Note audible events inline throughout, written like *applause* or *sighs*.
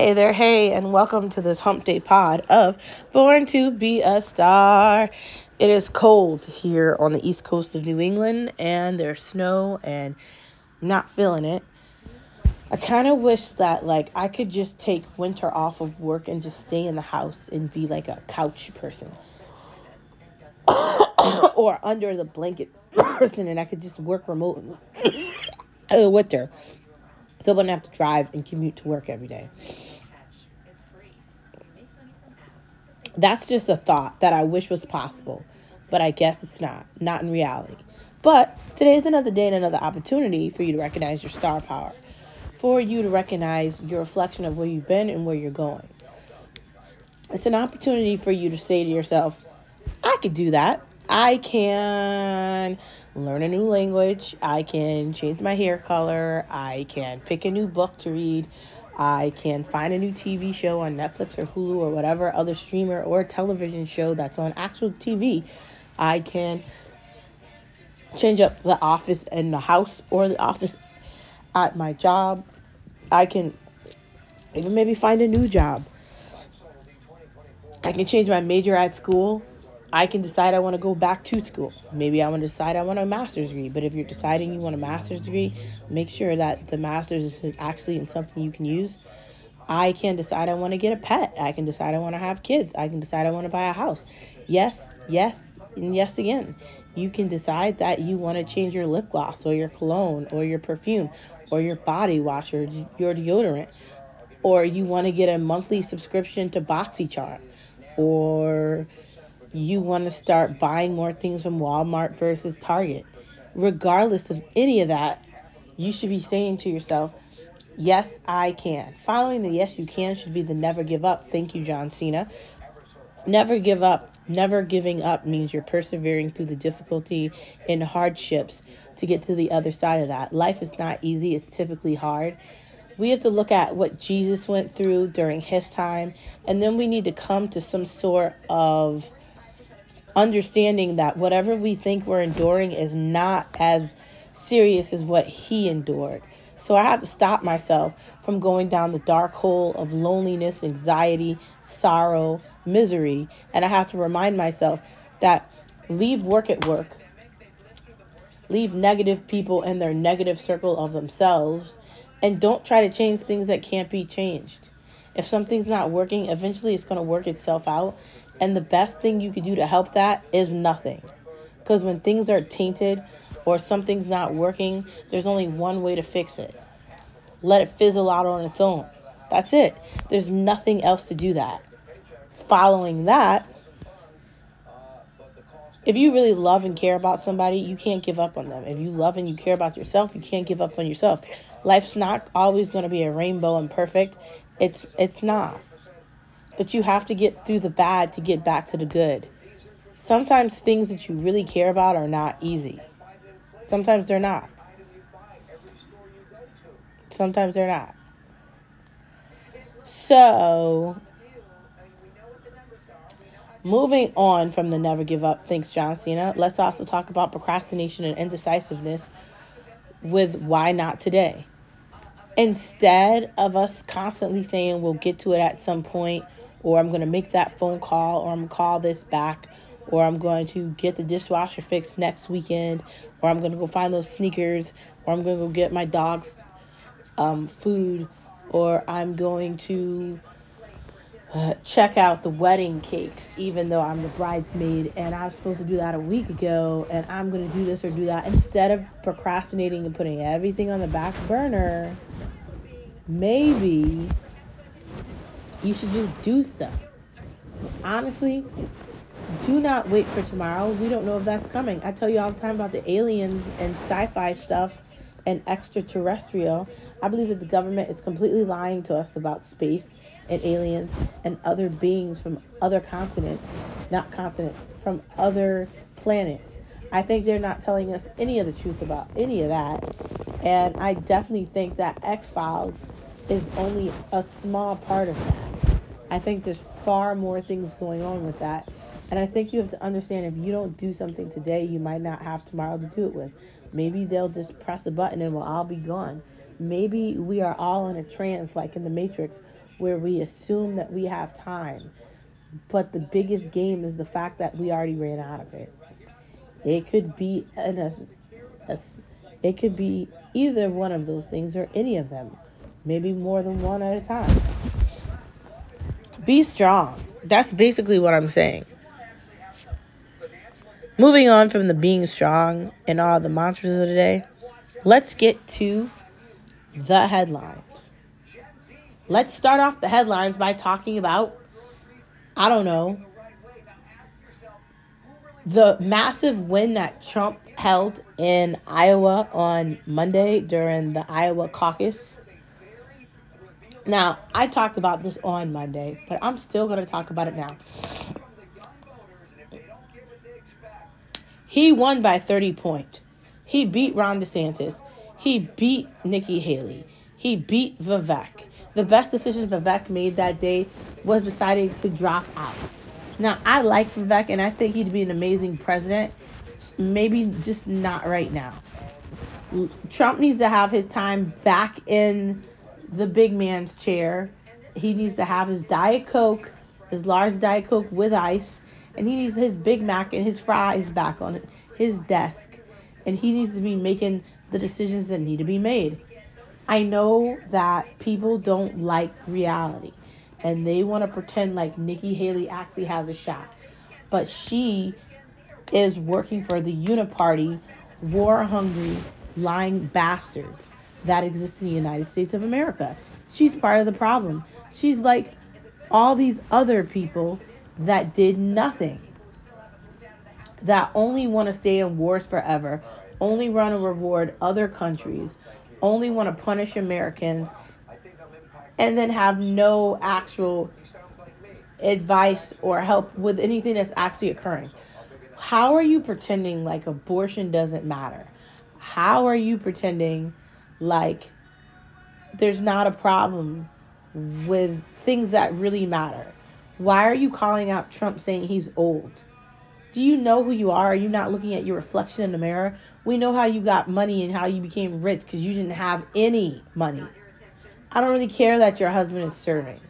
Hey there, hey, and welcome to this hump day pod of Born to Be a Star. It is cold here on the east coast of New England, and there's snow, and not feeling it. I kind of wish that like I could just take winter off of work and just stay in the house and be like a couch person. *coughs* or under the blanket *coughs* person and I could just work remotely the *coughs* uh, winter. So I wouldn't have to drive and commute to work every day. That's just a thought that I wish was possible, but I guess it's not, not in reality. But today is another day and another opportunity for you to recognize your star power, for you to recognize your reflection of where you've been and where you're going. It's an opportunity for you to say to yourself, I could do that. I can learn a new language. I can change my hair color. I can pick a new book to read. I can find a new TV show on Netflix or Hulu or whatever other streamer or television show that's on actual TV. I can change up the office in the house or the office at my job. I can even maybe find a new job. I can change my major at school. I can decide I want to go back to school. Maybe I want to decide I want a master's degree. But if you're deciding you want a master's degree, make sure that the master's is actually in something you can use. I can decide I want to get a pet. I can decide I want to have kids. I can decide I want to buy a house. Yes, yes, and yes again. You can decide that you want to change your lip gloss or your cologne or your perfume or your body wash or your deodorant. Or you want to get a monthly subscription to BoxyCharm or you want to start buying more things from Walmart versus Target. Regardless of any of that, you should be saying to yourself, Yes, I can. Following the yes, you can should be the never give up. Thank you, John Cena. Never give up. Never giving up means you're persevering through the difficulty and hardships to get to the other side of that. Life is not easy, it's typically hard. We have to look at what Jesus went through during his time, and then we need to come to some sort of understanding that whatever we think we're enduring is not as serious as what he endured. So I have to stop myself from going down the dark hole of loneliness, anxiety, sorrow, misery, and I have to remind myself that leave work at work. Leave negative people in their negative circle of themselves and don't try to change things that can't be changed. If something's not working, eventually it's going to work itself out and the best thing you could do to help that is nothing. Because when things are tainted or something's not working, there's only one way to fix it. Let it fizzle out on its own. That's it. There's nothing else to do that. Following that, if you really love and care about somebody, you can't give up on them. If you love and you care about yourself, you can't give up on yourself. Life's not always going to be a rainbow and perfect. It's it's not. But you have to get through the bad to get back to the good. Sometimes things that you really care about are not easy. Sometimes they're not. Sometimes they're not. So, moving on from the never give up, thanks, John Cena, let's also talk about procrastination and indecisiveness with why not today. Instead of us constantly saying we'll get to it at some point, or I'm going to make that phone call, or I'm going to call this back, or I'm going to get the dishwasher fixed next weekend, or I'm going to go find those sneakers, or I'm going to go get my dog's um, food, or I'm going to uh, check out the wedding cakes, even though I'm the bridesmaid and I was supposed to do that a week ago, and I'm going to do this or do that. Instead of procrastinating and putting everything on the back burner, maybe you should just do stuff. Honestly, do not wait for tomorrow. We don't know if that's coming. I tell you all the time about the aliens and sci fi stuff and extraterrestrial. I believe that the government is completely lying to us about space and aliens and other beings from other continents, not continents, from other planets. I think they're not telling us any of the truth about any of that. And I definitely think that X Files is only a small part of that. I think there's far more things going on with that. And I think you have to understand if you don't do something today, you might not have tomorrow to do it with. Maybe they'll just press a button and we'll all be gone. Maybe we are all in a trance like in the Matrix where we assume that we have time. But the biggest game is the fact that we already ran out of it. It could be an, a, a, it could be either one of those things or any of them. Maybe more than one at a time. Be strong. That's basically what I'm saying. Moving on from the being strong and all the mantras of the day, let's get to the headlines. Let's start off the headlines by talking about, I don't know, the massive win that Trump held in Iowa on Monday during the Iowa caucus. Now, I talked about this on Monday, but I'm still going to talk about it now. He won by 30 points. He beat Ron DeSantis. He beat Nikki Haley. He beat Vivek. The best decision Vivek made that day was deciding to drop out. Now, I like Vivek and I think he'd be an amazing president. Maybe just not right now. Trump needs to have his time back in the big man's chair. He needs to have his Diet Coke, his large Diet Coke with ice, and he needs his Big Mac and his fries back on his desk. And he needs to be making the decisions that need to be made. I know that people don't like reality and they want to pretend like Nikki Haley actually has a shot. But she is working for the uniparty, war hungry, lying bastards that exists in the United States of America. She's part of the problem. She's like all these other people that did nothing, that only want to stay in wars forever, only want to reward other countries, only want to punish Americans, and then have no actual advice or help with anything that's actually occurring. How are you pretending like abortion doesn't matter? How are you pretending like there's not a problem with things that really matter? Why are you calling out Trump saying he's old? Do you know who you are? Are you not looking at your reflection in the mirror? We know how you got money and how you became rich because you didn't have any money. I don't really care that your husband is serving.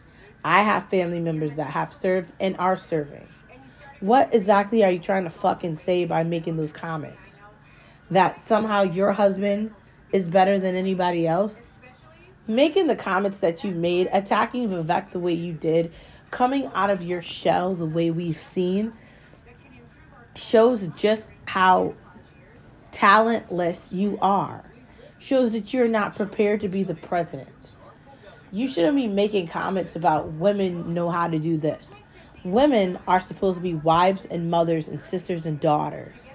I have family members that have served and are serving. What exactly are you trying to fucking say by making those comments? That somehow your husband is better than anybody else? Making the comments that you made, attacking Vivek the way you did, coming out of your shell the way we've seen, shows just how talentless you are. Shows that you're not prepared to be the president. You shouldn't be making comments about women know how to do this. Women are supposed to be wives and mothers and sisters and daughters.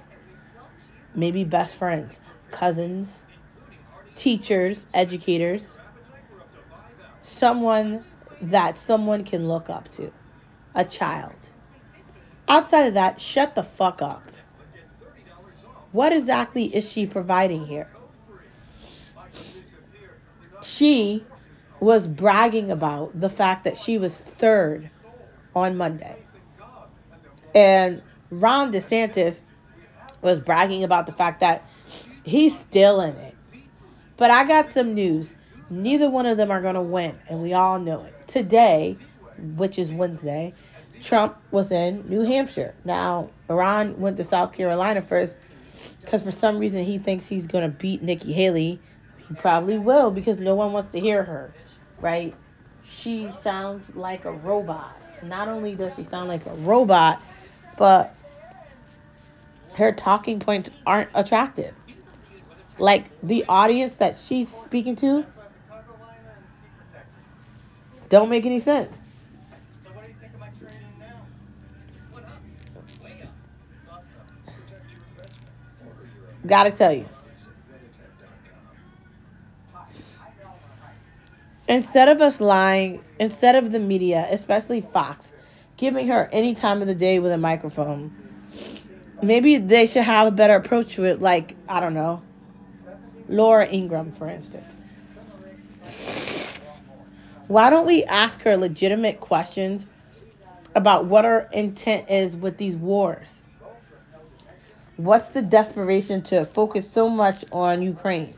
Maybe best friends, cousins, teachers, educators, someone that someone can look up to, a child. Outside of that, shut the fuck up. What exactly is she providing here? She was bragging about the fact that she was third on Monday. And Ron DeSantis was bragging about the fact that he's still in it. But I got some news. Neither one of them are going to win, and we all know it. Today, which is Wednesday, Trump was in New Hampshire. Now, Ron went to South Carolina first because for some reason he thinks he's going to beat Nikki Haley. He probably will because no one wants to hear her right? She sounds like a robot. Not only does she sound like a robot, but her talking points aren't attractive. Like the audience that she's speaking to don't make any sense. Gotta tell you. Instead of us lying, instead of the media, especially Fox, giving her any time of the day with a microphone, maybe they should have a better approach to it, like, I don't know, Laura Ingraham, for instance. Why don't we ask her legitimate questions about what her intent is with these wars? What's the desperation to focus so much on Ukraine?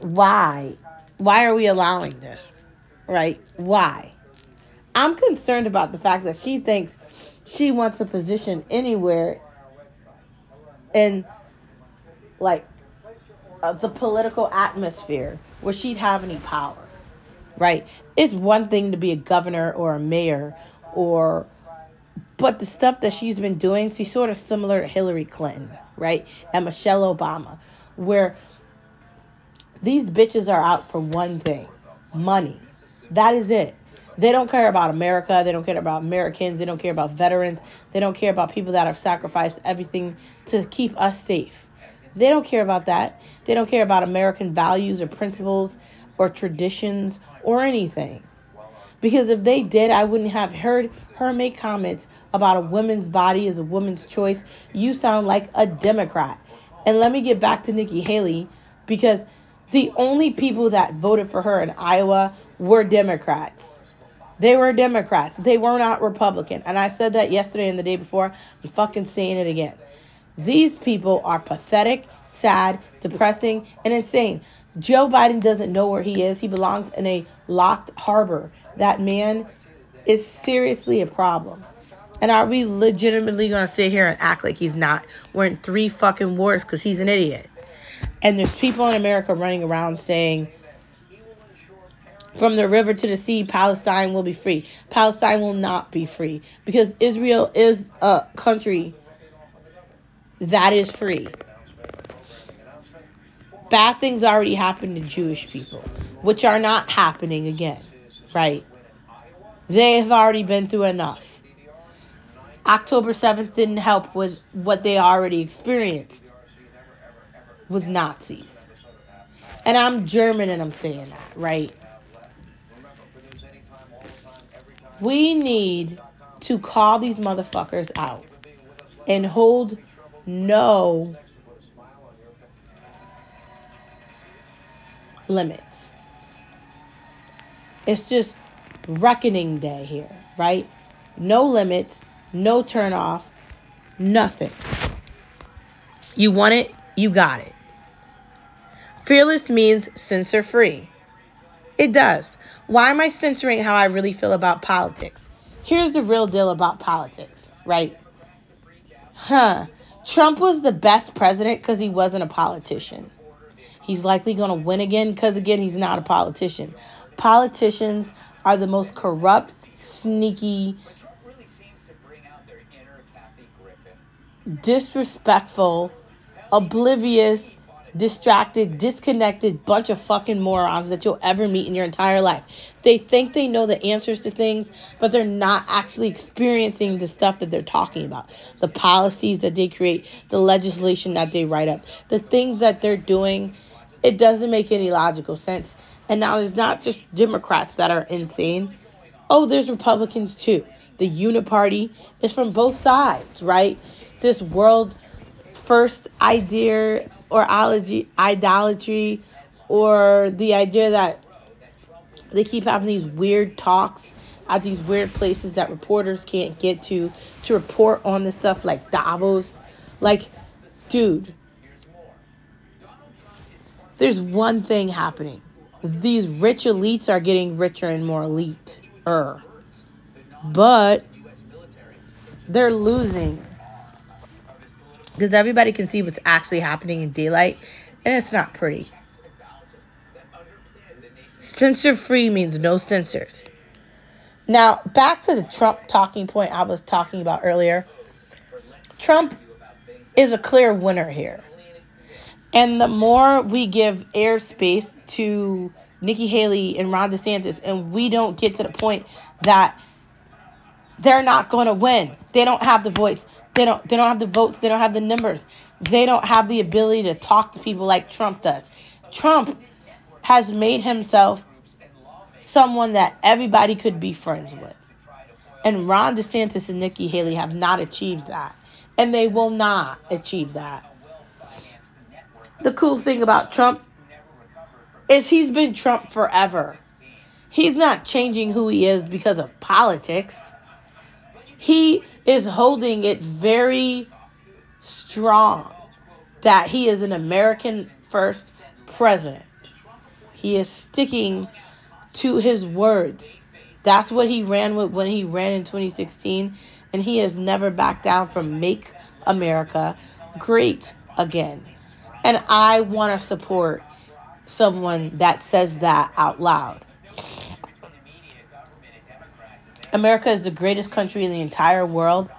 Why? Why are we allowing this? right? Why? I'm concerned about the fact that she thinks she wants a position anywhere in like uh, the political atmosphere where she'd have any power, right? It's one thing to be a governor or a mayor or but the stuff that she's been doing, she's sort of similar to Hillary Clinton, right? And Michelle Obama, where these bitches are out for one thing money. That is it. They don't care about America. They don't care about Americans. They don't care about veterans. They don't care about people that have sacrificed everything to keep us safe. They don't care about that. They don't care about American values or principles or traditions or anything. Because if they did, I wouldn't have heard her make comments about a woman's body as a woman's choice. You sound like a Democrat. And let me get back to Nikki Haley because the only people that voted for her in Iowa were Democrats. They were Democrats. They were not Republican. And I said that yesterday and the day before. I'm fucking saying it again. These people are pathetic, sad, depressing, and insane. Joe Biden doesn't know where he is. He belongs in a locked harbor. That man is seriously a problem. And are we legitimately going to sit here and act like he's not? We're in three fucking wars because he's an idiot. And there's people in America running around saying, from the river to the sea, Palestine will be free. Palestine will not be free because Israel is a country that is free. Bad things already happened to Jewish people, which are not happening again, right? They have already been through enough. October 7th didn't help with what they already experienced with Nazis. And I'm German and I'm saying that, right? We need to call these motherfuckers out and hold no limits. It's just reckoning day here, right? No limits, no turn off, nothing. You want it, you got it. Fearless means censor free. It does. Why am I censoring how I really feel about politics? Here's the real deal about politics, right? Huh. Trump was the best president because he wasn't a politician. He's likely going to win again because, again, he's not a politician. Politicians are the most corrupt, sneaky, disrespectful, oblivious, distracted, disconnected bunch of fucking morons that you'll ever meet in your entire life. They think they know the answers to things, but they're not actually experiencing the stuff that they're talking about. The policies that they create, the legislation that they write up, the things that they're doing. It doesn't make any logical sense. And now there's not just Democrats that are insane. Oh, there's Republicans too. The Uniparty is from both sides, right? This world first idea or idolatry or the idea that they keep having these weird talks at these weird places that reporters can't get to to report on this stuff like Davos. Like, dude, there's one thing happening. These rich elites are getting richer and more elite. But they're losing because everybody can see what's actually happening in daylight, and it's not pretty. Censor free means no censors. Now, back to the Trump talking point I was talking about earlier. Trump is a clear winner here. And the more we give airspace to Nikki Haley and Ron DeSantis, and we don't get to the point that they're not going to win, they don't have the voice, they don't they don't have the votes, they don't have the numbers. They don't have the ability to talk to people like Trump does. Trump has made himself someone that everybody could be friends with. And Ron DeSantis and Nikki Haley have not achieved that. And they will not achieve that. The cool thing about Trump is he's been Trump forever. He's not changing who he is because of politics he is holding it very strong that he is an American first president. He is sticking to his words. That's what he ran with when he ran in 2016, and he has never backed down from Make America Great Again. And I want to support someone that says that out loud. America is the greatest country in the entire world,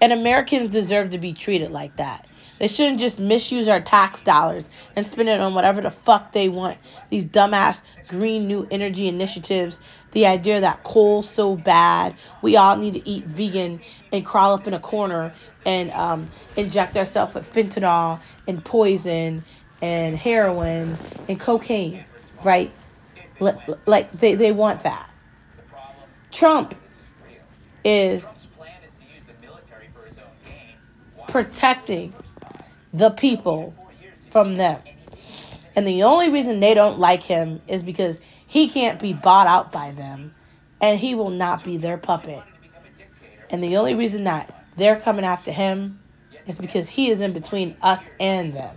and Americans deserve to be treated like that. They shouldn't just misuse our tax dollars and spend it on whatever the fuck they want. These dumbass green new energy initiatives, the idea that coal's so bad, we all need to eat vegan and crawl up in a corner and um, inject ourselves with fentanyl and poison and heroin and cocaine, right? Like they, they want that. Trump is protecting the people from them. And the only reason they don't like him is because he can't be bought out by them and he will not be their puppet. And the only reason that they're coming after him is because he is in between us and them.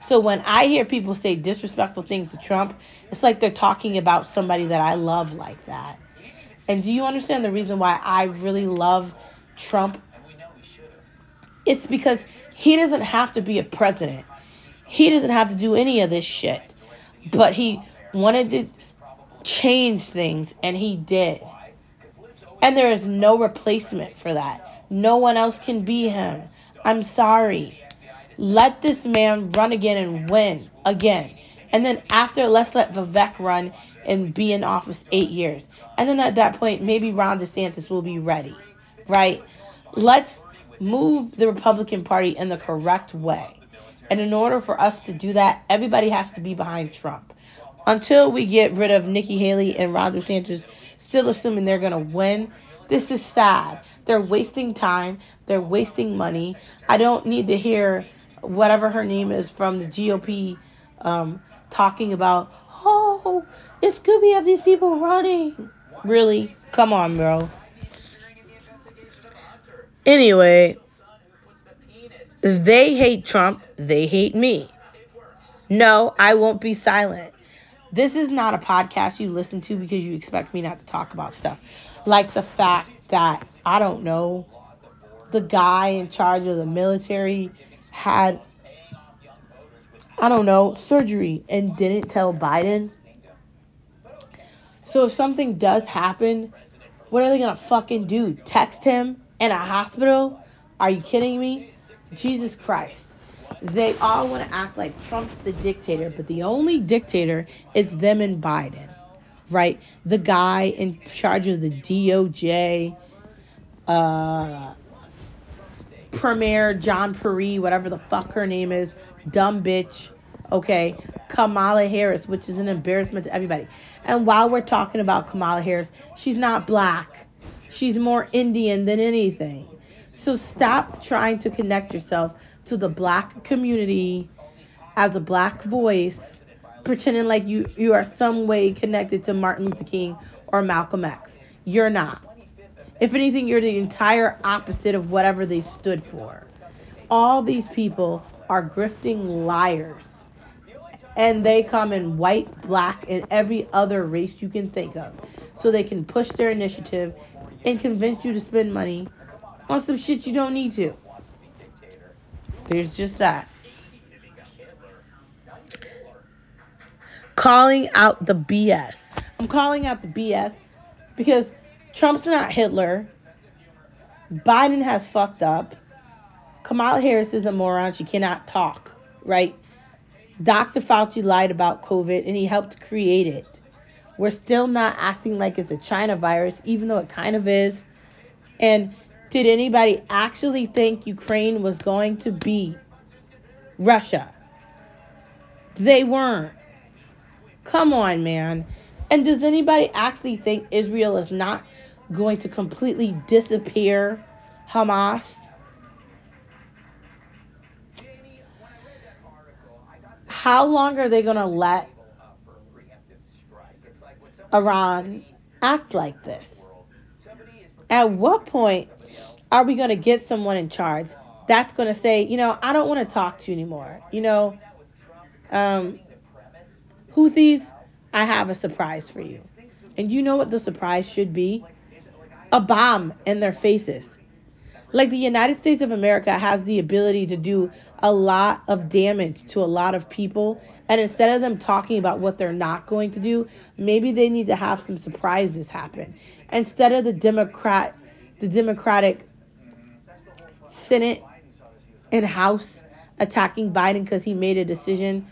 So when I hear people say disrespectful things to Trump, it's like they're talking about somebody that I love like that. And do you understand the reason why I really love Trump? It's because he doesn't have to be a president. He doesn't have to do any of this shit. But he wanted to change things, and he did. And there is no replacement for that. No one else can be him. I'm sorry. Let this man run again and win again. And then after, let's let Vivek run and be in office eight years. And then at that point, maybe Ron DeSantis will be ready, right? Let's move the Republican Party in the correct way. And in order for us to do that, everybody has to be behind Trump. Until we get rid of Nikki Haley and Ron DeSantis, still assuming they're going to win, this is sad. They're wasting time. They're wasting money. I don't need to hear whatever her name is from the GOP um, talking about, oh, it's good we have these people running. Really? Come on, bro. Anyway, they hate Trump. They hate me. No, I won't be silent. This is not a podcast you listen to because you expect me not to talk about stuff. Like the fact that, I don't know, the guy in charge of the military had, I don't know, surgery and didn't tell Biden. So if something does happen, what are they going to fucking do? Text him in a hospital? Are you kidding me? Jesus Christ. They all want to act like Trump's the dictator, but the only dictator is them and Biden, right? The guy in charge of the DOJ, uh, Karine Jean-Pierre, whatever the fuck her name is, dumb bitch, okay? Kamala Harris, which is an embarrassment to everybody. And while we're talking about Kamala Harris, she's not black. She's more Indian than anything. So stop trying to connect yourself to the black community as a black voice, pretending like you, you are some way connected to Martin Luther King or Malcolm X. You're not. If anything, you're the entire opposite of whatever they stood for. All these people are grifting liars. And they come in white, black, and every other race you can think of. So they can push their initiative and convince you to spend money on some shit you don't need to. There's just that. Calling out the BS. I'm calling out the BS because Trump's not Hitler. Biden has fucked up. Kamala Harris is a moron. She cannot talk, right? Dr. Fauci lied about COVID and he helped create it. We're still not acting like it's a China virus, even though it kind of is. And did anybody actually think Ukraine was going to be Russia? They weren't. Come on, man. And does anybody actually think Israel is not going to completely disappear Hamas? How long are they going to let Iran act like this? At what point are we going to get someone in charge that's going to say, you know, I don't want to talk to you anymore? You know, um, Houthis, I have a surprise for you. And you know what the surprise should be? A bomb in their faces. Like the United States of America has the ability to do a lot of damage to a lot of people. And instead of them talking about what they're not going to do, maybe they need to have some surprises happen. Instead of the Democrat, the Democratic Senate and House attacking Biden because he made a decision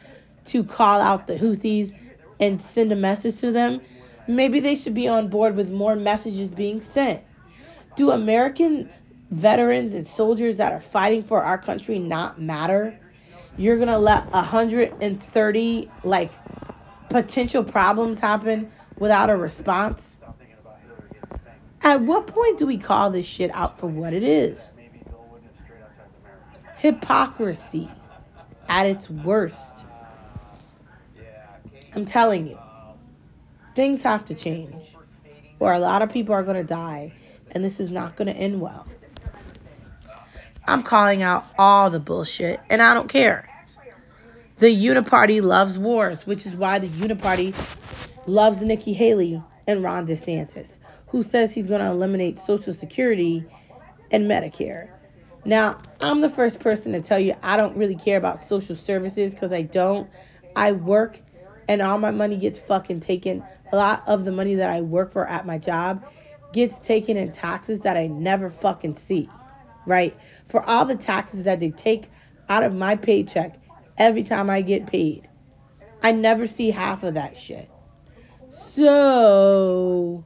to call out the Houthis and send a message to them, maybe they should be on board with more messages being sent. Do American veterans and soldiers that are fighting for our country not matter? You're going to let 130 like potential problems happen without a response? At what point do we call this shit out for what it is? Hypocrisy at its worst. I'm telling you, things have to change, or a lot of people are going to die, and this is not going to end well. I'm calling out all the bullshit, and I don't care. The Uniparty loves wars, which is why the Uniparty loves Nikki Haley and Ron DeSantis, who says he's going to eliminate Social Security and Medicare. Now, I'm the first person to tell you I don't really care about social services because I don't. I work and all my money gets fucking taken. A lot of the money that I work for at my job gets taken in taxes that I never fucking see, right? For all the taxes that they take out of my paycheck every time I get paid, I never see half of that shit. So,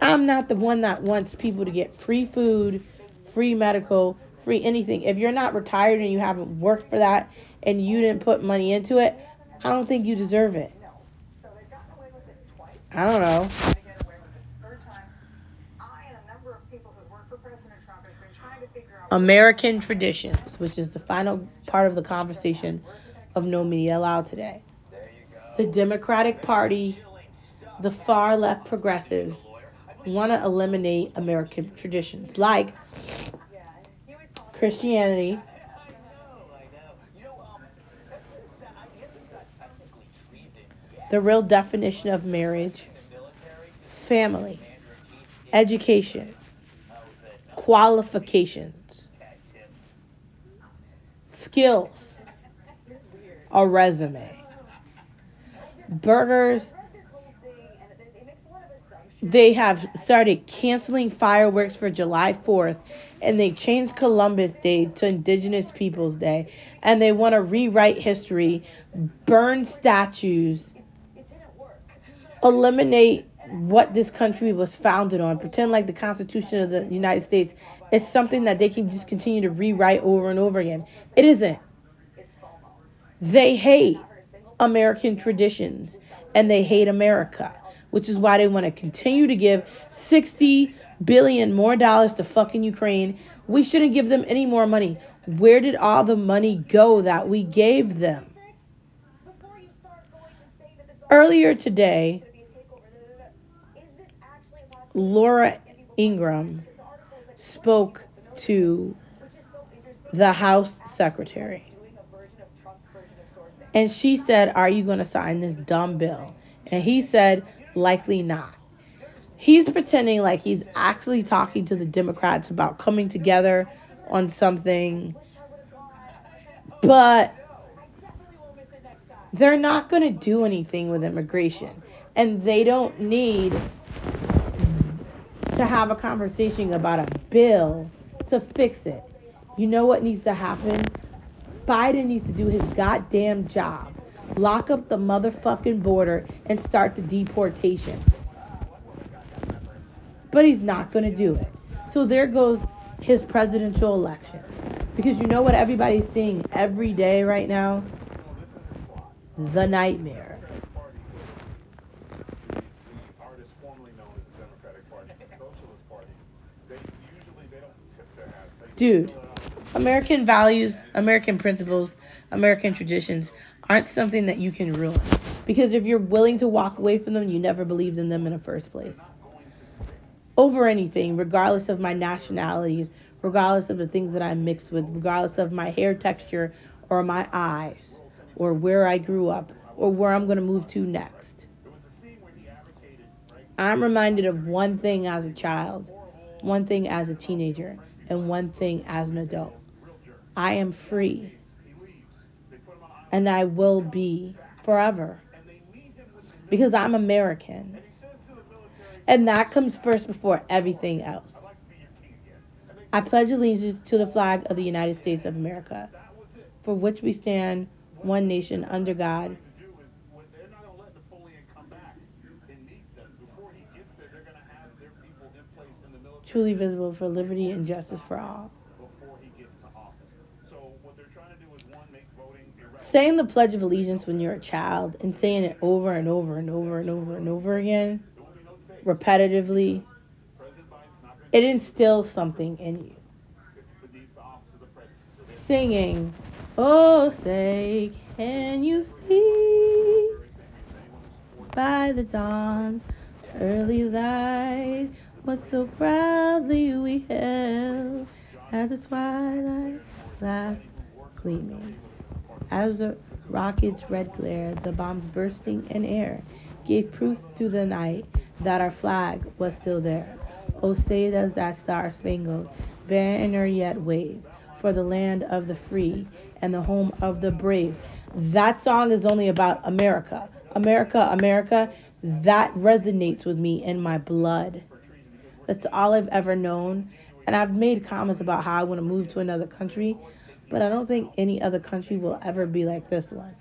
I'm not the one that wants people to get free food, free medical, free anything. If you're not retired and you haven't worked for that and you didn't put money into it, I don't think you deserve it. I don't know. American traditions, which is the final part of the conversation of No Media Allowed today. The Democratic Party, the far left progressives, want to eliminate American traditions like Christianity, the real definition of marriage, family, education, qualifications, skills, a resume, burgers. They have started canceling fireworks for July 4th and they changed Columbus Day to Indigenous Peoples Day and they want to rewrite history, burn statues, eliminate what this country was founded on, pretend like the Constitution of the United States is something that they can just continue to rewrite over and over again. It isn't. They hate American traditions and they hate America, which is why they want to continue to give 60 billion more dollars to fucking Ukraine. We shouldn't give them any more money. Where did all the money go that we gave them? Earlier today, Laura Ingraham spoke to the House Secretary. And she said, Are you going to sign this dumb bill? And he said, Likely not. He's pretending like he's actually talking to the Democrats about coming together on something. But they're not going to do anything with immigration. And they don't need to have a conversation about a bill to fix it. You know what needs to happen? Biden needs to do his goddamn job. Lock up the motherfucking border and start the deportation. But he's not going to do it. So there goes his presidential election. Because you know what everybody's seeing every day right now? The nightmare. Dude, American values, American principles, American traditions aren't something that you can ruin. Because if you're willing to walk away from them, you never believed in them in the first place. Over anything, regardless of my nationality, regardless of the things that I'm mixed with, regardless of my hair texture or my eyes or where I grew up or where I'm going to move to next. I'm reminded of one thing as a child, one thing as a teenager, and one thing as an adult. I am free. And I will be forever. Because I'm American. And that comes first before everything else. I pledge allegiance to the flag of the United States of America, for which we stand, one nation under God. Truly visible for liberty and justice for all. Saying the Pledge of Allegiance when you're a child and saying it over and over and over and over and over again, repetitively, it instills something in you. Singing, oh, say, can you see by the dawn's early light what so proudly we hailed at the twilight last gleaming? As the rocket's red glare, the bombs bursting in air, gave proof through the night that our flag was still there. Oh, say does that star-spangled banner yet wave for the land of the free and the home of the brave. That song is only about America. America, America, that resonates with me in my blood. That's all I've ever known. And I've made comments about how I want to move to another country, but I don't think any other country will ever be like this one.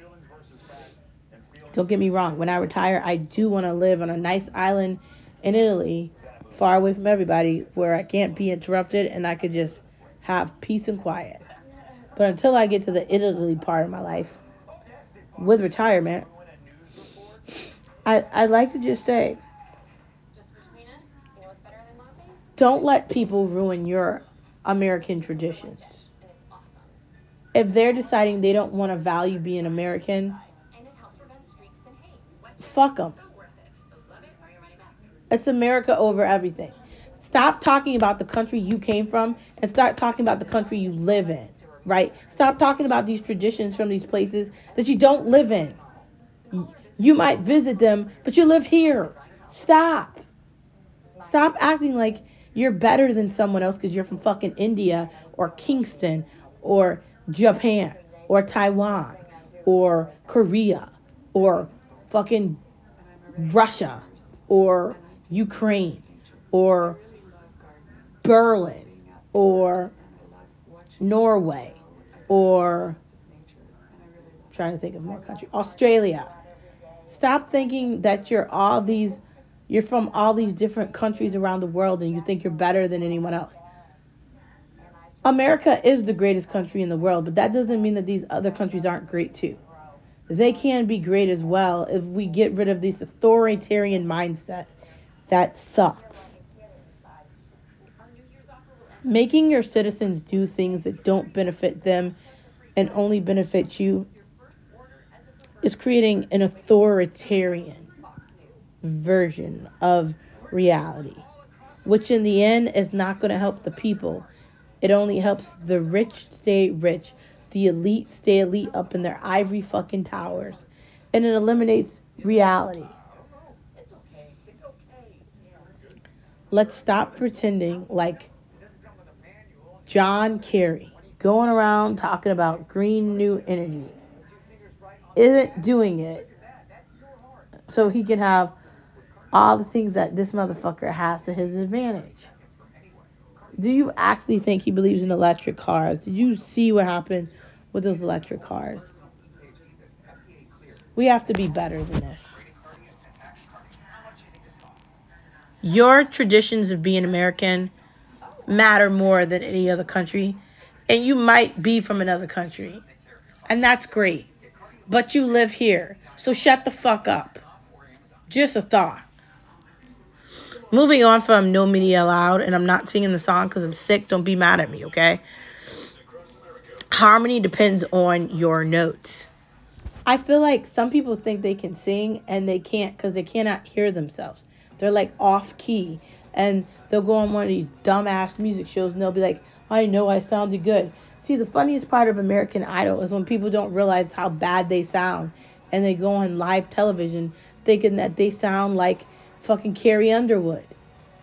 Don't get me wrong, when I retire, I do want to live on a nice island in Italy, far away from everybody, where I can't be interrupted and I could just have peace and quiet. But until I get to the Italy part of my life, with retirement, I, I'd like to just say don't let people ruin your American traditions. If they're deciding they don't want to value being American, fuck them. It's America over everything. Stop talking about the country you came from and start talking about the country you live in, right? Stop talking about these traditions from these places that you don't live in. You might visit them, but you live here. Stop. Stop acting like you're better than someone else because you're from fucking India or Kingston or Japan or Taiwan or Korea or fucking Russia or Ukraine or Berlin or Norway or I'm trying to think of more country Australia. Stop thinking that you're all these you're from all these different countries around the world and you think you're better than anyone else. America is the greatest country in the world, but that doesn't mean that these other countries aren't great too. They can be great as well if we get rid of this authoritarian mindset that sucks. Making your citizens do things that don't benefit them and only benefit you is creating an authoritarian version of reality, which in the end is not going to help the people. It only helps the rich stay rich, the elite stay elite up in their ivory fucking towers, and it eliminates reality. Let's stop pretending like John Kerry going around talking about green new energy isn't doing it so he can have all the things that this motherfucker has to his advantage. Do you actually think he believes in electric cars? Did you see what happened with those electric cars? We have to be better than this. Your traditions of being American matter more than any other country. And you might be from another country. And that's great. But you live here. So shut the fuck up. Just a thought. Moving on from No Media Allowed, and I'm not singing the song because I'm sick. Don't be mad at me, okay? Harmony depends on your notes. I feel like some people think they can sing and they can't because they cannot hear themselves. They're like off key. And they'll go on one of these dumbass music shows and they'll be like, I know I sounded good. See, the funniest part of American Idol is when people don't realize how bad they sound and they go on live television thinking that they sound like fucking Carrie Underwood.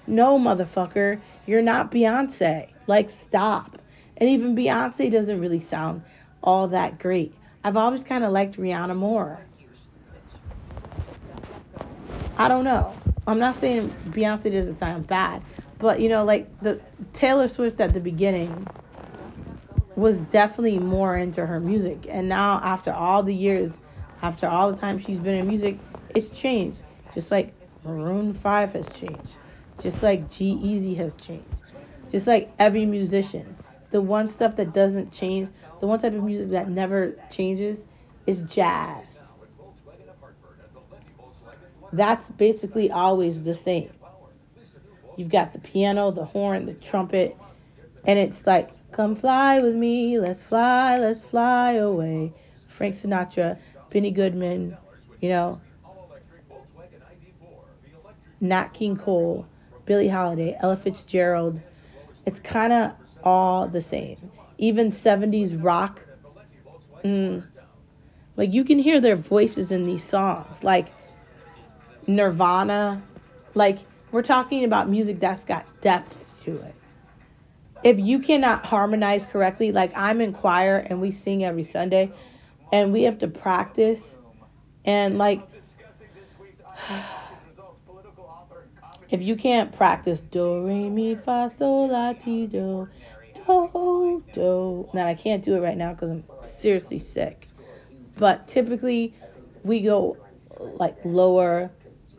No, motherfucker, you're not Beyonce. Like, stop. And even Beyonce doesn't really sound all that great. I've always kind of liked Rihanna more. I don't know. I'm not saying Beyonce doesn't sound bad, but you know, like the Taylor Swift at the beginning was definitely more into her music, and now after all the years, after all the time she's been in music, it's changed. Just like Maroon 5 has changed, just like G-Eazy has changed, just like every musician. The one stuff that doesn't change, the one type of music that never changes, is jazz that's basically always the same. You've got the piano, the horn, the trumpet, and it's like, come fly with me, let's fly, let's fly away. Frank Sinatra, Benny Goodman, you know, Nat King Cole, Billie Holiday, Ella Fitzgerald. It's kind of all the same. Even 70s rock, mm, like you can hear their voices in these songs. Like, Nirvana. Like, we're talking about music that's got depth to it. If you cannot harmonize correctly, like I'm in choir and we sing every Sunday and we have to practice and like *sighs* if you can't practice do re mi fa sol la ti do do do now I can't do it right now because I'm seriously sick but typically we go like lower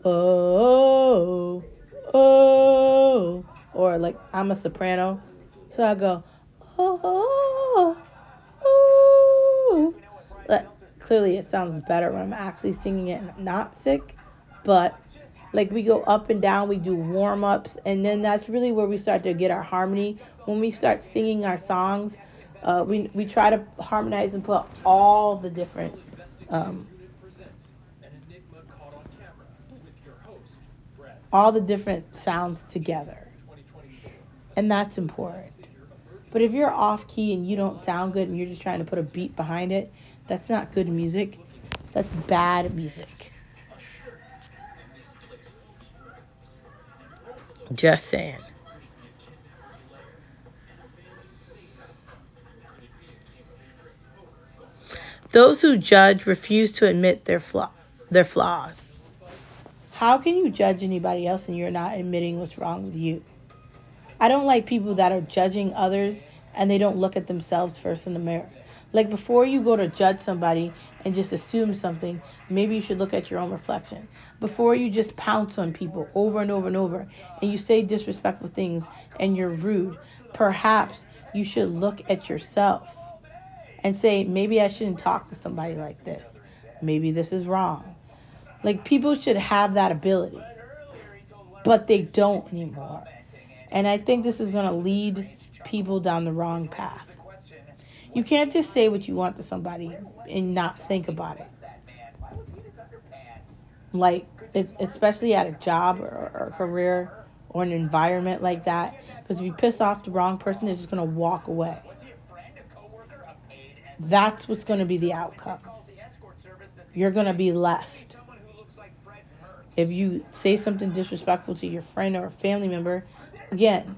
oh, oh, or like I'm a soprano, so I go, oh, oh. But clearly, it sounds better when I'm actually singing it and not sick. But like we go up and down, we do warm ups, and then that's really where we start to get our harmony. When we start singing our songs, uh, we we try to harmonize and put all the different um, all the different sounds together. And that's important. But if you're off key and you don't sound good and you're just trying to put a beat behind it, that's not good music. That's bad music. Just saying. Those who judge refuse to admit their flaw, their flaws. How can you judge anybody else and you're not admitting what's wrong with you? I don't like people that are judging others and they don't look at themselves first in the mirror. Like before you go to judge somebody and just assume something, maybe you should look at your own reflection. Before you just pounce on people over and over and over and you say disrespectful things and you're rude, perhaps you should look at yourself and say, maybe I shouldn't talk to somebody like this. Maybe this is wrong. Like people should have that ability, but they don't anymore. And I think this is going to lead people down the wrong path. You can't just say what you want to somebody and not think about it. Like, especially at a job or, or career or an environment like that. Because if you piss off the wrong person, they're just going to walk away. That's what's going to be the outcome. You're going to be left if you say something disrespectful to your friend or a family member, again,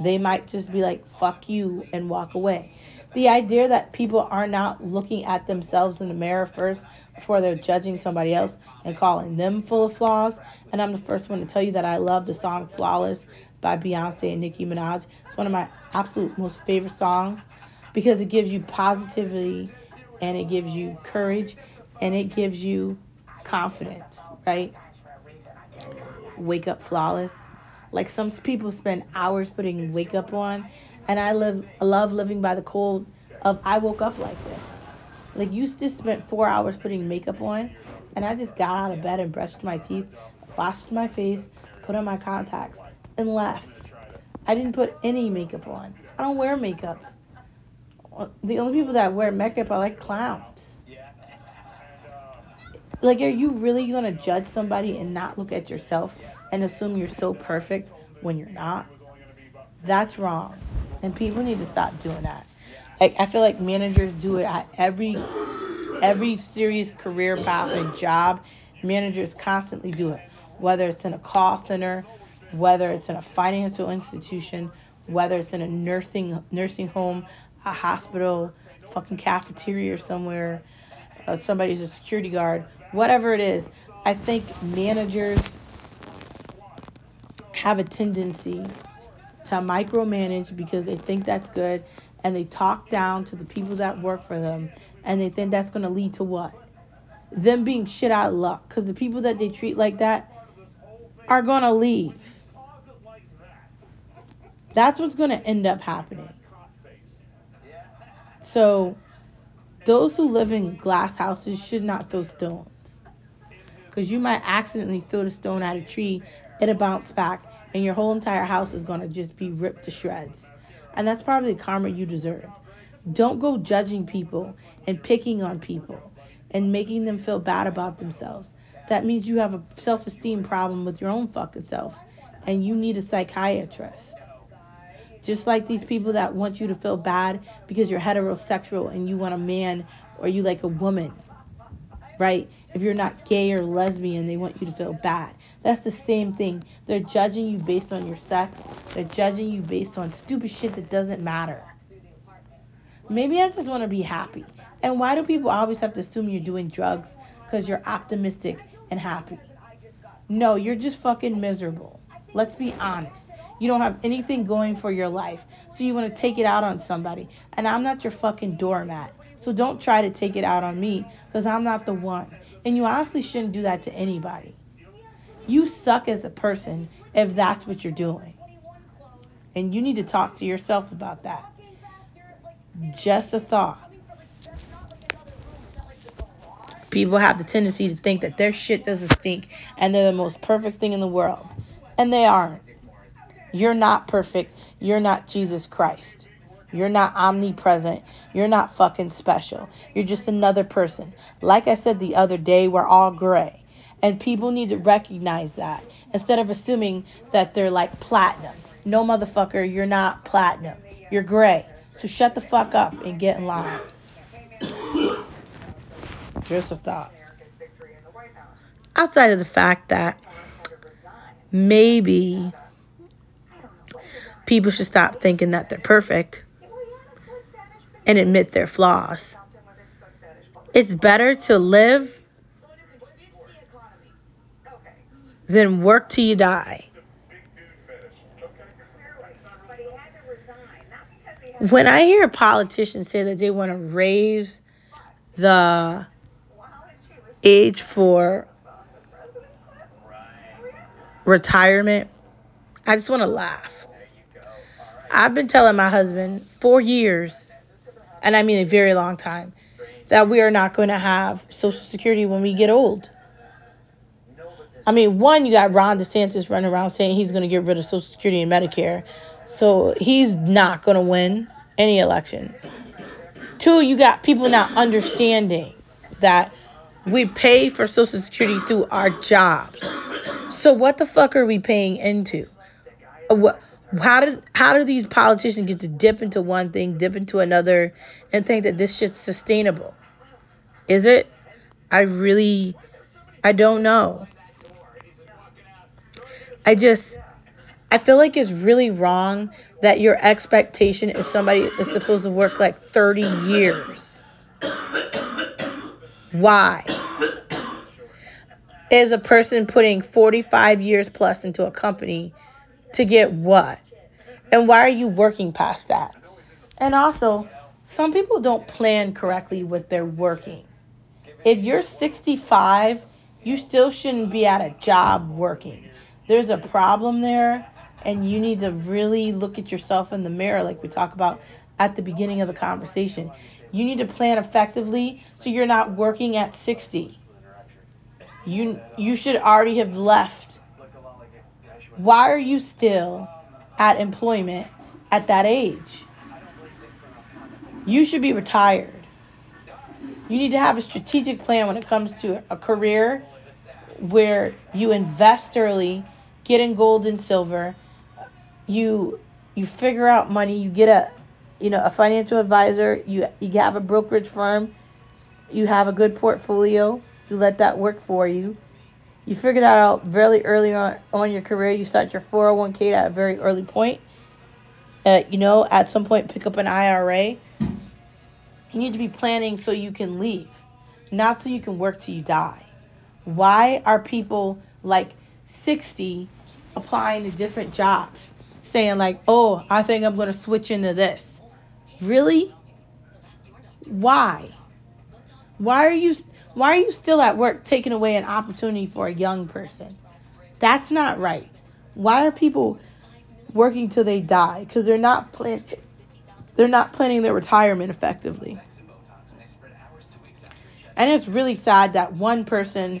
they might just be like, fuck you, and walk away. The idea that people are not looking at themselves in the mirror first before they're judging somebody else and calling them full of flaws. And I'm the first one to tell you that I love the song Flawless by Beyonce and Nicki Minaj. It's one of my absolute most favorite songs because it gives you positivity and it gives you courage and it gives you confidence, right? wake up flawless. Like some people spend hours putting wake up on, and I live love living by the cold of I woke up like this. Like you just spent four hours putting makeup on, and I just got out of bed and brushed my teeth, washed my face, put on my contacts, and left. I didn't put any makeup on. I don't wear makeup. Uh, the only people that wear makeup are like clowns. Like, are you really to judge somebody and not look at yourself and assume you're so perfect when you're not? That's wrong. And people need to stop doing that. Like, I feel like managers do it at every every serious career path and job, managers constantly do it. Whether it's in a call center, whether it's in a financial institution, whether it's in a nursing nursing home, a hospital, fucking cafeteria or somewhere, uh, somebody's a security guard, whatever it is. I think managers have a tendency to micromanage because they think that's good and they talk down to the people that work for them and they think that's going to lead to what? Them being shit out of luck because the people that they treat like that are going to leave. That's what's going to end up happening. So, those who live in glass houses should not throw stones. Because you might accidentally throw the stone at a tree, it'll bounce back, and your whole entire house is going to just be ripped to shreds. And that's probably the karma you deserve. Don't go judging people and picking on people and making them feel bad about themselves. That means you have a self esteem problem with your own fucking self, and you need a psychiatrist. Just like these people that want you to feel bad because you're heterosexual and you want a man or you like a woman, right? If you're not gay or lesbian, they want you to feel bad. That's the same thing. They're judging you based on your sex, they're judging you based on stupid shit that doesn't matter. Maybe I just want to be happy. And why do people always have to assume you're doing drugs because you're optimistic and happy? No, you're just fucking miserable. Let's be honest. You don't have anything going for your life. So you want to take it out on somebody. And I'm not your fucking doormat. So don't try to take it out on me because I'm not the one. And you honestly shouldn't do that to anybody. You suck as a person if that's what you're doing. And you need to talk to yourself about that. Just a thought. People have the tendency to think that their shit doesn't stink and they're the most perfect thing in the world. And they aren't. You're not perfect. You're not Jesus Christ. You're not omnipresent. You're not fucking special. You're just another person. Like I said the other day, we're all gray. And people need to recognize that instead of assuming that they're like platinum. No, motherfucker, you're not platinum. You're gray. So shut the fuck up and get in line. *coughs* Just a thought. Outside of the fact that maybe people should stop thinking that they're perfect and admit their flaws. It's better to live than work till you die. When I hear politicians say that they want to raise the age for retirement, I just want to laugh. I've been telling my husband for years, and I mean a very long time, that we are not going to have Social Security when we get old. I mean, one, you got Ron DeSantis running around saying he's going to get rid of Social Security and Medicare. So he's not going to win any election. Two, you got people not understanding that we pay for Social Security through our jobs. So what the fuck are we paying into? Uh, what? How did how do these politicians get to dip into one thing, dip into another, and think that this shit's sustainable? Is it? I really, I don't know. I just, I feel like it's really wrong that your expectation is somebody is supposed to work like 30 years. Why? Is a person putting 45 years plus into a company to get what? And why are you working past that? And also, some people don't plan correctly with their working. If you're 65, you still shouldn't be at a job working. There's a problem there, and you need to really look at yourself in the mirror, like we talked about at the beginning of the conversation. You need to plan effectively so you're not working at 60. You you should already have left. Why are you still at employment at that age? You should be retired. You need to have a strategic plan when it comes to a career where you invest early, get in gold and silver, you you figure out money, you get a you know a financial advisor, you you have a brokerage firm, You have a good portfolio. You let that work for you. You figure that out very early on on your career. You start your 401k at a very early point. Uh, you know, at some point, pick up an IRA. You need to be planning so you can leave, not so you can work till you die. Why are people like 60 applying to different jobs, saying like, "Oh, I think I'm going to switch into this"? Really? Why? Why are you why are you still at work taking away an opportunity for a young person? That's not right. Why are people working till they die? Because they're not plan they're not planning their retirement effectively. And it's really sad that one person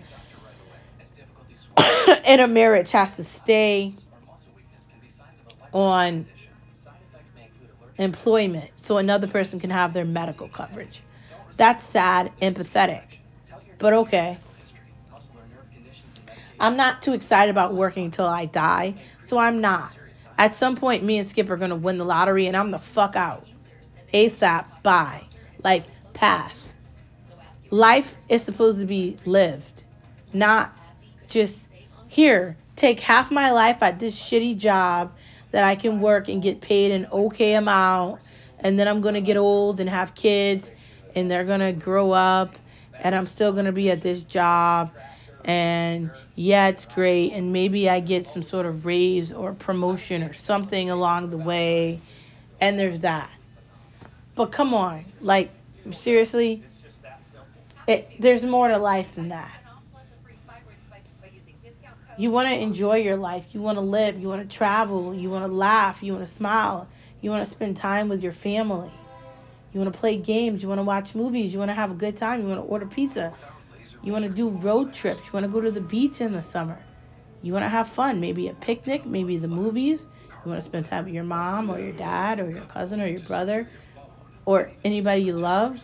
in a marriage has to stay on employment so another person can have their medical coverage. That's sad and pathetic. But okay. I'm not too excited about working until I die, so I'm not. At some point, me and Skip are going to win the lottery and I'm the fuck out. ASAP, bye. Like, pass. Life is supposed to be lived, not just here, take half my life at this shitty job that I can work and get paid an okay amount, and then I'm going to get old and have kids, and they're going to grow up, and I'm still going to be at this job. And yeah, it's great, and maybe I get some sort of raise or promotion or something along the way, and there's that. But come on, like, seriously, it, there's more to life than that. You want to enjoy your life. You want to live. You want to travel. You want to laugh. You want to smile. You want to spend time with your family. You want to play games. You want to watch movies. You want to have a good time. You want to order pizza. You want to do road trips. You want to go to the beach in the summer. You want to have fun. Maybe a picnic. Maybe the movies. You want to spend time with your mom or your dad or your cousin or your brother or anybody you love.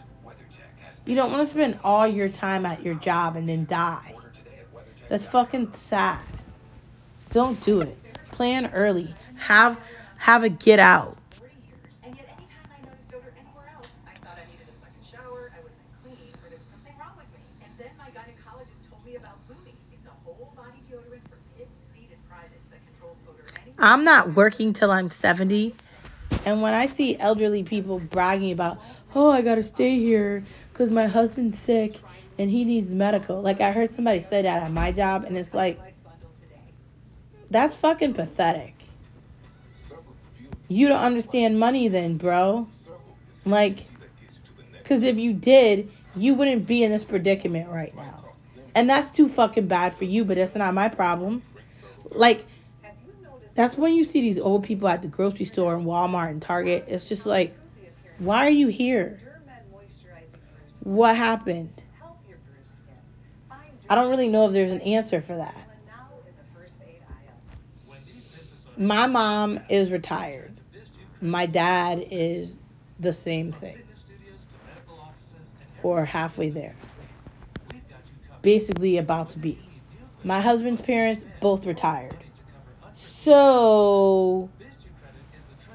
You don't want to spend all your time at your job and then die. That's fucking sad. Don't do it. Plan early. Have have a get out. I'm not working till I'm 70. And when I see elderly people bragging about, oh, I gotta stay here because my husband's sick and he needs medical. Like I heard somebody say that at my job, and it's like, that's fucking pathetic. You don't understand money then, bro. Like, because if you did, you wouldn't be in this predicament right now. And that's too fucking bad for you, but that's not my problem. Like, that's when you see these old people at the grocery store and Walmart and Target. It's just like, why are you here? What happened? I don't really know if there's an answer for that. My mom is retired. My dad is the same thing. Or halfway there. Basically about to be. My husband's parents both retired. So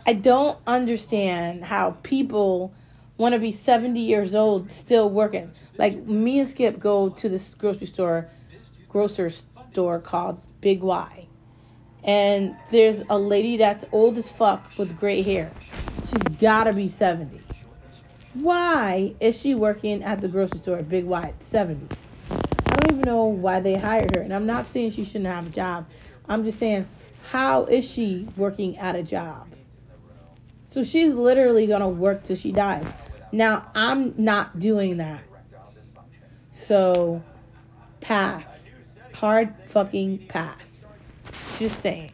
I don't understand how people want to be 70 years old still working. Like me and Skip go to this grocery store, grocer store called Big Y. And there's a lady that's old as fuck with gray hair. She's gotta be 70. Why is she working at the grocery store at Big Y at 70? I don't even know why they hired her. And I'm not saying she shouldn't have a job. I'm just saying, how is she working at a job? So she's literally gonna work till she dies. Now I'm not doing that. So pass. Hard fucking pass. Just saying.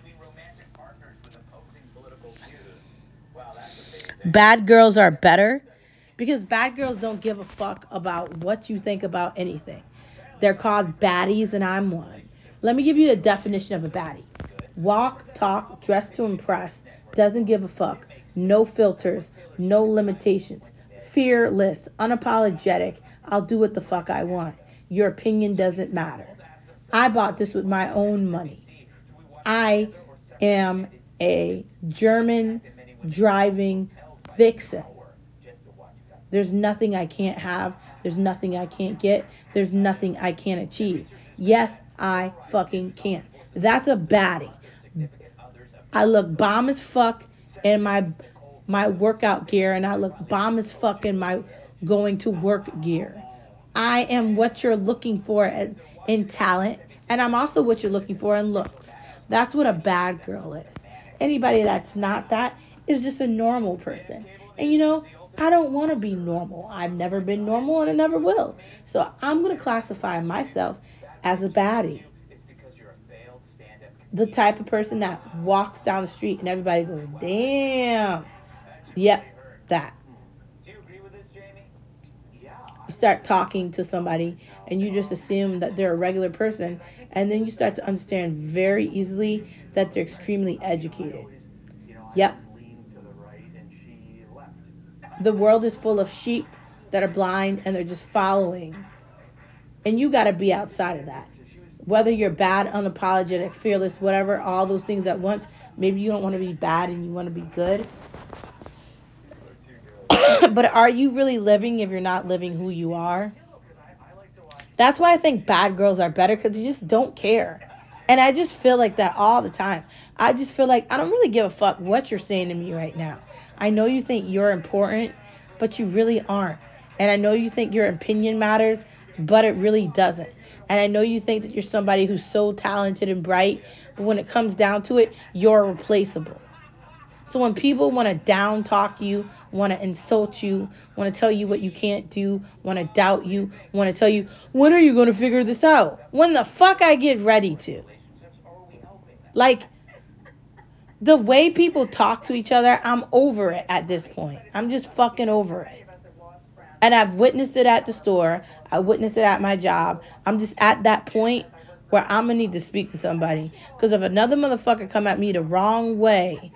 Bad girls are better because bad girls don't give a fuck about what you think about anything. They're called baddies, and I'm one. Let me give you a definition of a baddie walk, talk, dress to impress, doesn't give a fuck, no filters, no limitations, fearless, unapologetic. I'll do what the fuck I want. Your opinion doesn't matter. I bought this with my own money. I am a German driving vixen. There's nothing I can't have. There's nothing I can't get. There's nothing I can't achieve. Yes, I fucking can. That's a baddie. I look bomb as fuck in my my workout gear and I look bomb as fuck in my going to work gear. I am what you're looking for in, talent and I'm also what you're looking for in looks. That's what a bad girl is. Anybody that's not that is just a normal person. And you know, I don't want to be normal. I've never been normal and I never will. So I'm going to classify myself as a baddie. The type of person that walks down the street and everybody goes, damn. Yep, that. Do you agree with this, Jamie? Yeah. You start talking to somebody and you just assume that they're a regular person, and then you start to understand very easily that they're extremely educated. Yep. The world is full of sheep that are blind and they're just following. And you got to be outside of that. Whether you're bad, unapologetic, fearless, whatever, all those things at once, maybe you don't want to be bad and you want to be good. *coughs* but are you really living if you're not living who you are? That's why I think bad girls are better because you just don't care. And I just feel like that all the time. I just feel like I don't really give a fuck what you're saying to me right now. I know you think you're important, but you really aren't. And I know you think your opinion matters, but it really doesn't. And I know you think that you're somebody who's so talented and bright, but when it comes down to it, you're replaceable. So when people want to down talk you, want to insult you, want to tell you what you can't do, want to doubt you, want to tell you, when are you going to figure this out? When the fuck I get ready to. Like, the way people talk to each other, I'm over it at this point. I'm just fucking over it. And I've witnessed it at the store. I witnessed it at my job. I'm just at that point where I'm gonna need to speak to somebody. Because if another motherfucker come at me the wrong way,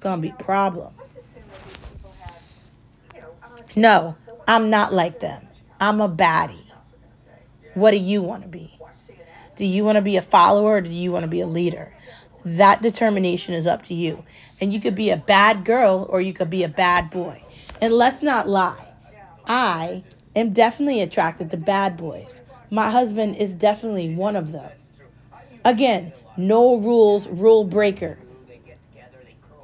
gonna be problem. No, I'm not like them. I'm a baddie. What do you want to be? Do you want to be a follower or do you want to be a leader? That determination is up to you. And you could be a bad girl or you could be a bad boy. And let's not lie. I am definitely attracted to bad boys. My husband is definitely one of them. Again, no rules, rule breaker.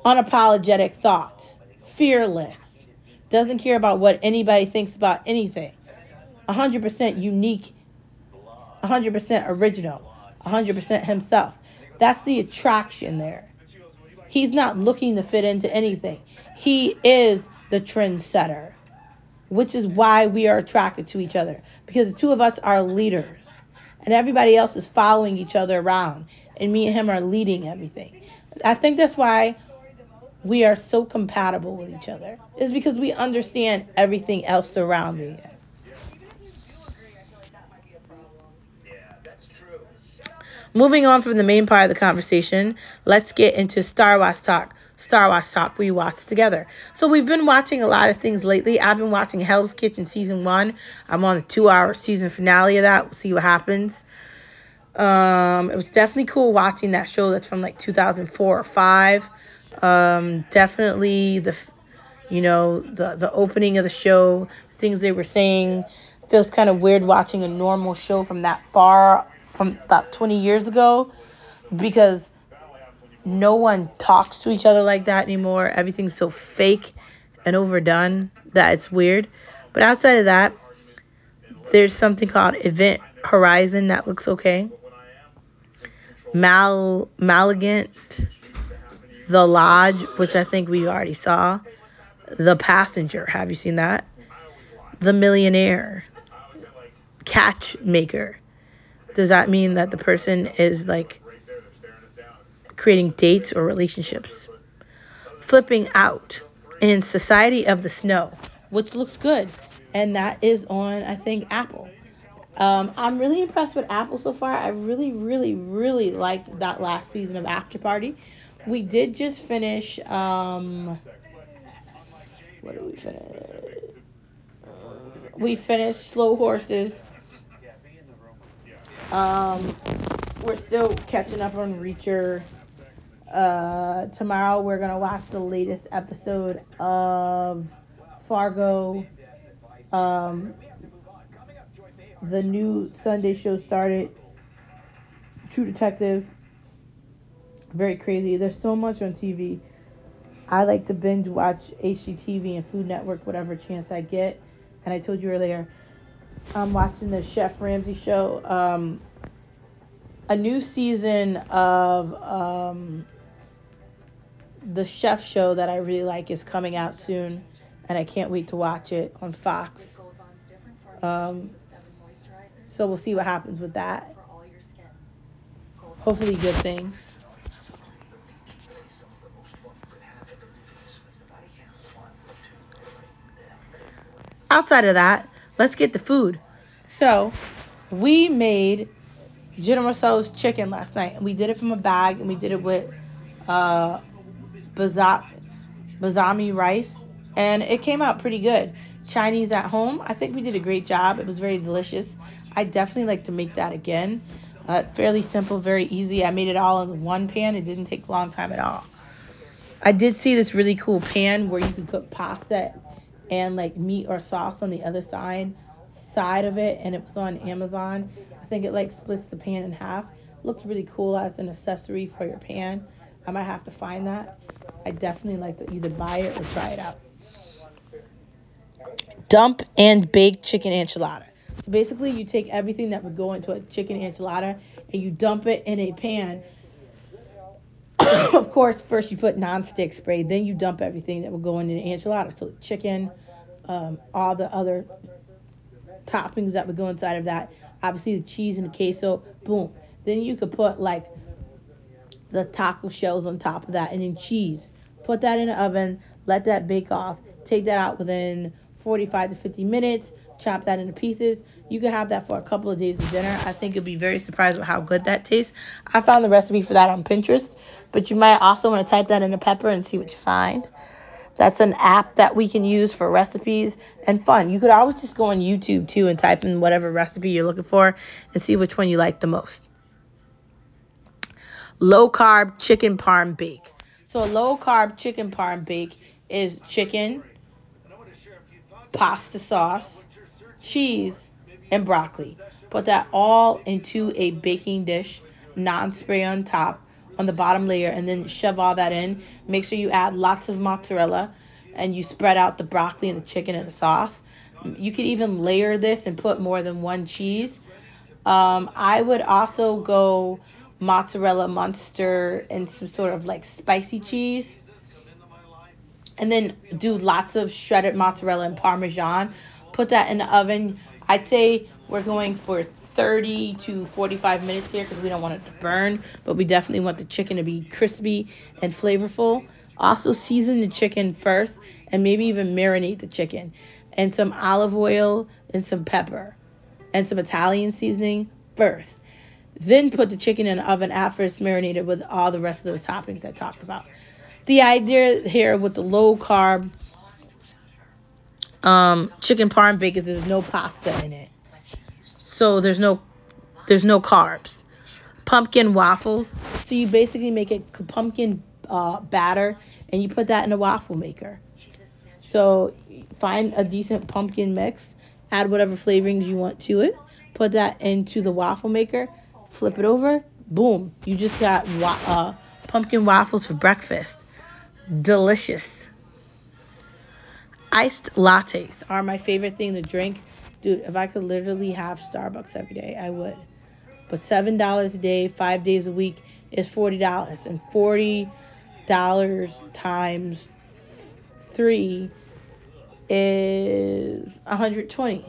Unapologetic thoughts. Fearless. Doesn't care about what anybody thinks about anything. 100% unique. 100% original. 100% himself. That's the attraction there. He's not looking to fit into anything. He is the trendsetter, which is why we are attracted to each other because the two of us are leaders and everybody else is following each other around and me and him are leading everything. I think that's why we are so compatible with each other. Is because we understand everything else surrounding it. Moving on from the main part of the conversation, let's get into Star Wars talk. Star Wars talk we watched together. So we've been watching a lot of things lately. I've been watching Hell's Kitchen season one. I'm on the two-hour season finale of that. We'll see what happens. Um, it was definitely cool watching that show. That's from like 2004 or five. Um, definitely the, you know, the the opening of the show, things they were saying, feels kind of weird watching a normal show from that far from about 20 years ago because no one talks to each other like that anymore. Everything's so fake and overdone that it's weird. But outside of that, there's something called Event Horizon that looks okay. Mal Malignant, The Lodge, which I think we already saw. The Passenger, have you seen that? The Millionaire, Matchmaker does that mean that the person is like creating dates or relationships? Flipping out in Society of the Snow, which looks good, and that is on I think Apple. Um, I'm really impressed with Apple so far. I really, really, really liked that last season of After Party. We did just finish. Um, what did we finish? We finished Slow Horses. Um, we're still catching up on Reacher. Uh, tomorrow we're gonna watch the latest episode of Fargo. Um, the new Sunday show started. True Detective. Very crazy. There's so much on TV. I like to binge watch HGTV and Food Network whatever chance I get. And I told you earlier, I'm watching the Chef Ramsay show. Um, a new season of um, the Chef show that I really like is coming out soon, and I can't wait to watch it on Fox. Um, so we'll see what happens with that. Hopefully, good things. Outside of that, let's get the food. So, we made General Tso's chicken last night, and we did it from a bag, and we did it with uh, baza- basmati rice, and it came out pretty good. Chinese at home, I think we did a great job. It was very delicious. I definitely like to make that again. Uh, fairly simple, very easy. I made it all in one pan. It didn't take a long time at all. I did see this really cool pan where you could cook pasta and like meat or sauce on the other side side of it, and it was on Amazon. I think it like splits the pan in half. Looks really cool as an accessory for your pan. I might have to find that. I definitely like to either buy it or try it out. Dump and bake chicken enchilada. So basically, you take everything that would go into a chicken enchilada and you dump it in a pan. *coughs* of course, first you put non-stick spray, then you dump everything that would go into the enchilada. So the chicken, um, all the other toppings that would go inside of that. Obviously, the cheese and the queso. Boom. Then you could put like the taco shells on top of that, and then cheese. Put that in the oven. Let that bake off. Take that out within 45 to 50 minutes. Chop that into pieces. You can have that for a couple of days of dinner. I think you'll be very surprised with how good that tastes. I found the recipe for that on Pinterest, but you might also want to type that into Pepper and see what you find. That's an app that we can use for recipes and fun. You could always just go on YouTube too and type in whatever recipe you're looking for and see which one you like the most. Low carb chicken parm bake. So low carb chicken parm bake is chicken, pasta sauce, cheese, and broccoli. Put that all into a baking dish, non-spray on top, on the bottom layer, and then shove all that in. Make sure you add lots of mozzarella, and you spread out the broccoli and the chicken and the sauce. You could even layer this and put more than one cheese. Um, I would also go mozzarella monster and some sort of like spicy cheese and then do lots of shredded mozzarella and parmesan. Put that in the oven. I'd say we're going for 30 to 45 minutes here because we don't want it to burn, but we definitely want the chicken to be crispy and flavorful. Also, season the chicken first and maybe even marinate the chicken and some olive oil and some pepper and some Italian seasoning first. Then put the chicken in the oven after it's marinated with all the rest of those toppings I talked about the idea here with the low carb um, chicken parm is there's no pasta in it, so there's no there's no carbs. Pumpkin waffles, so you basically make a pumpkin uh, batter and you put that in a waffle maker. So find a decent pumpkin mix, add whatever flavorings you want to it, put that into the waffle maker, flip it over, boom, you just got wa- uh, pumpkin waffles for breakfast. Delicious. Iced lattes are my favorite thing to drink. Dude, if I could literally have Starbucks every day, I would. But $7 a day, five days a week is $40. And $40 times three is 120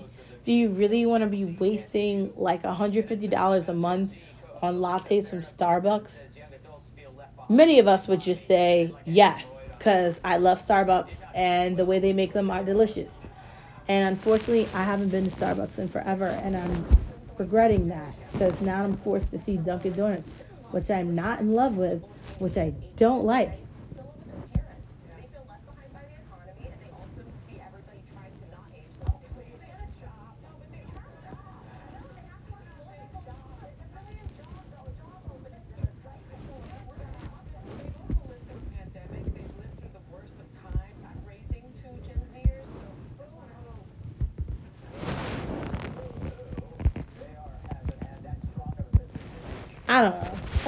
Do you really want to be wasting like $150 a month on lattes from Starbucks? Many of us would just say yes, because I love Starbucks and the way they make them are delicious. And unfortunately, I haven't been to Starbucks in forever, and I'm regretting that because now I'm forced to see Dunkin' Donuts, which I'm not in love with, which I don't like.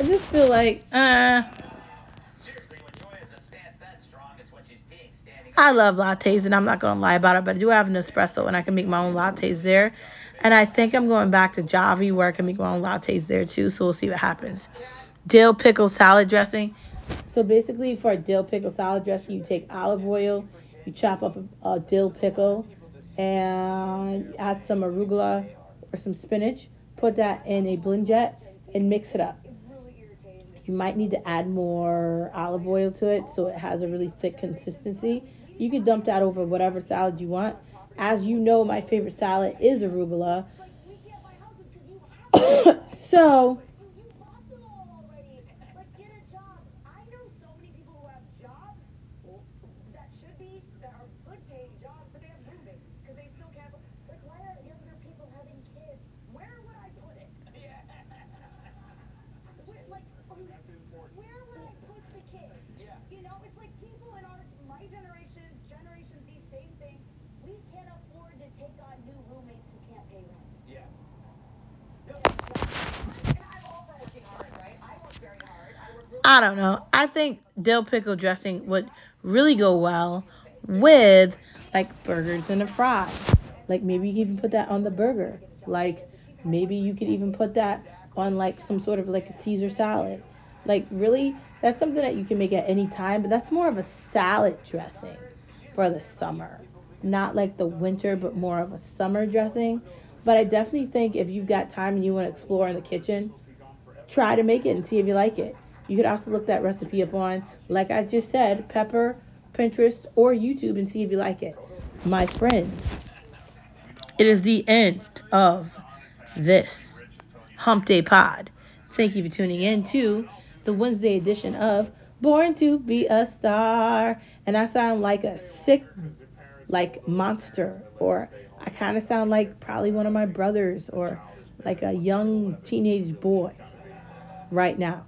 Just feel like, uh, I love lattes, and I'm not gonna lie about it, but I do have an espresso, and I can make my own lattes there. And I think I'm going back to Javi where I can make my own lattes there too. So we'll see what happens. Dill pickle salad dressing. So basically, for a dill pickle salad dressing, you take olive oil, you chop up a, a dill pickle, and add some arugula or some spinach. Put that in a BlendJet and mix it up. You might need to add more olive oil to it so it has a really thick consistency. You can dump that over whatever salad you want. As you know, my favorite salad is arugula. *coughs* so I don't know. I think dill pickle dressing would really go well with like burgers and a fry. Like maybe you could even put that on the burger. Like maybe you could even put that on like some sort of like a Caesar salad. Like really, that's something that you can make at any time, but that's more of a salad dressing for the summer. Not like the winter, but more of a summer dressing. But I definitely think if you've got time and you want to explore in the kitchen, try to make it and see if you like it. You could also look that recipe up on, like I just said, Pepper, Pinterest, or YouTube and see if you like it. My friends, it is the end of this Hump Day Pod. Thank you for tuning in to the Wednesday edition of Born to Be a Star. And I sound like a sick, like monster, or I kind of sound like probably one of my brothers, or like a young teenage boy right now.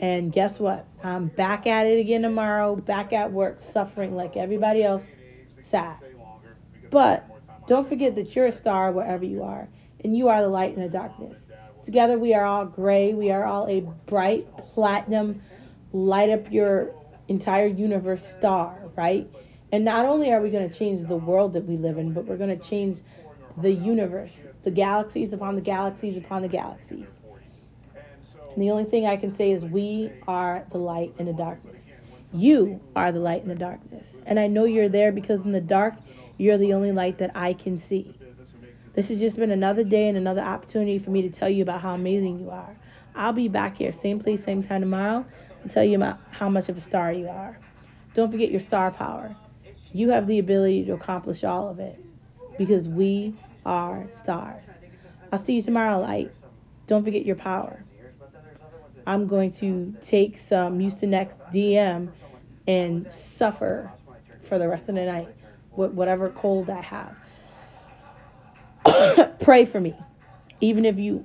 And guess what? I'm back at it again tomorrow, back at work, suffering like everybody else, sad. But don't forget that you're a star wherever you are, and you are the light in the darkness. Together we are all gray, we are all a bright platinum, light up your entire universe star, right? And not only are we going to change the world that we live in, but we're going to change the universe, the galaxies upon the galaxies upon the galaxies. And the only thing I can say is we are the light in the darkness. You are the light in the darkness. And I know you're there because in the dark, you're the only light that I can see. This has just been another day and another opportunity for me to tell you about how amazing you are. I'll be back here, same place, same time tomorrow, to tell you about how much of a star you are. Don't forget your star power. You have the ability to accomplish all of it because we are stars. I'll see you tomorrow, light. Don't forget your power. I'm going to take some Mucinex DM and suffer for the rest of the night with whatever cold I have. *coughs* pray for me. Even if you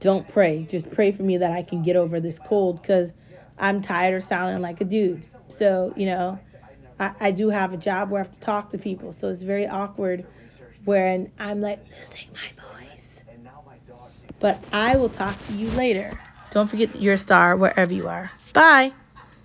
don't pray, just pray for me that I can get over this cold because I'm tired of sounding like a dude. So, you know, I, I do have a job where I have to talk to people. So it's very awkward when I'm like losing my voice. But I will talk to you later. Don't forget a star wherever you are. Bye.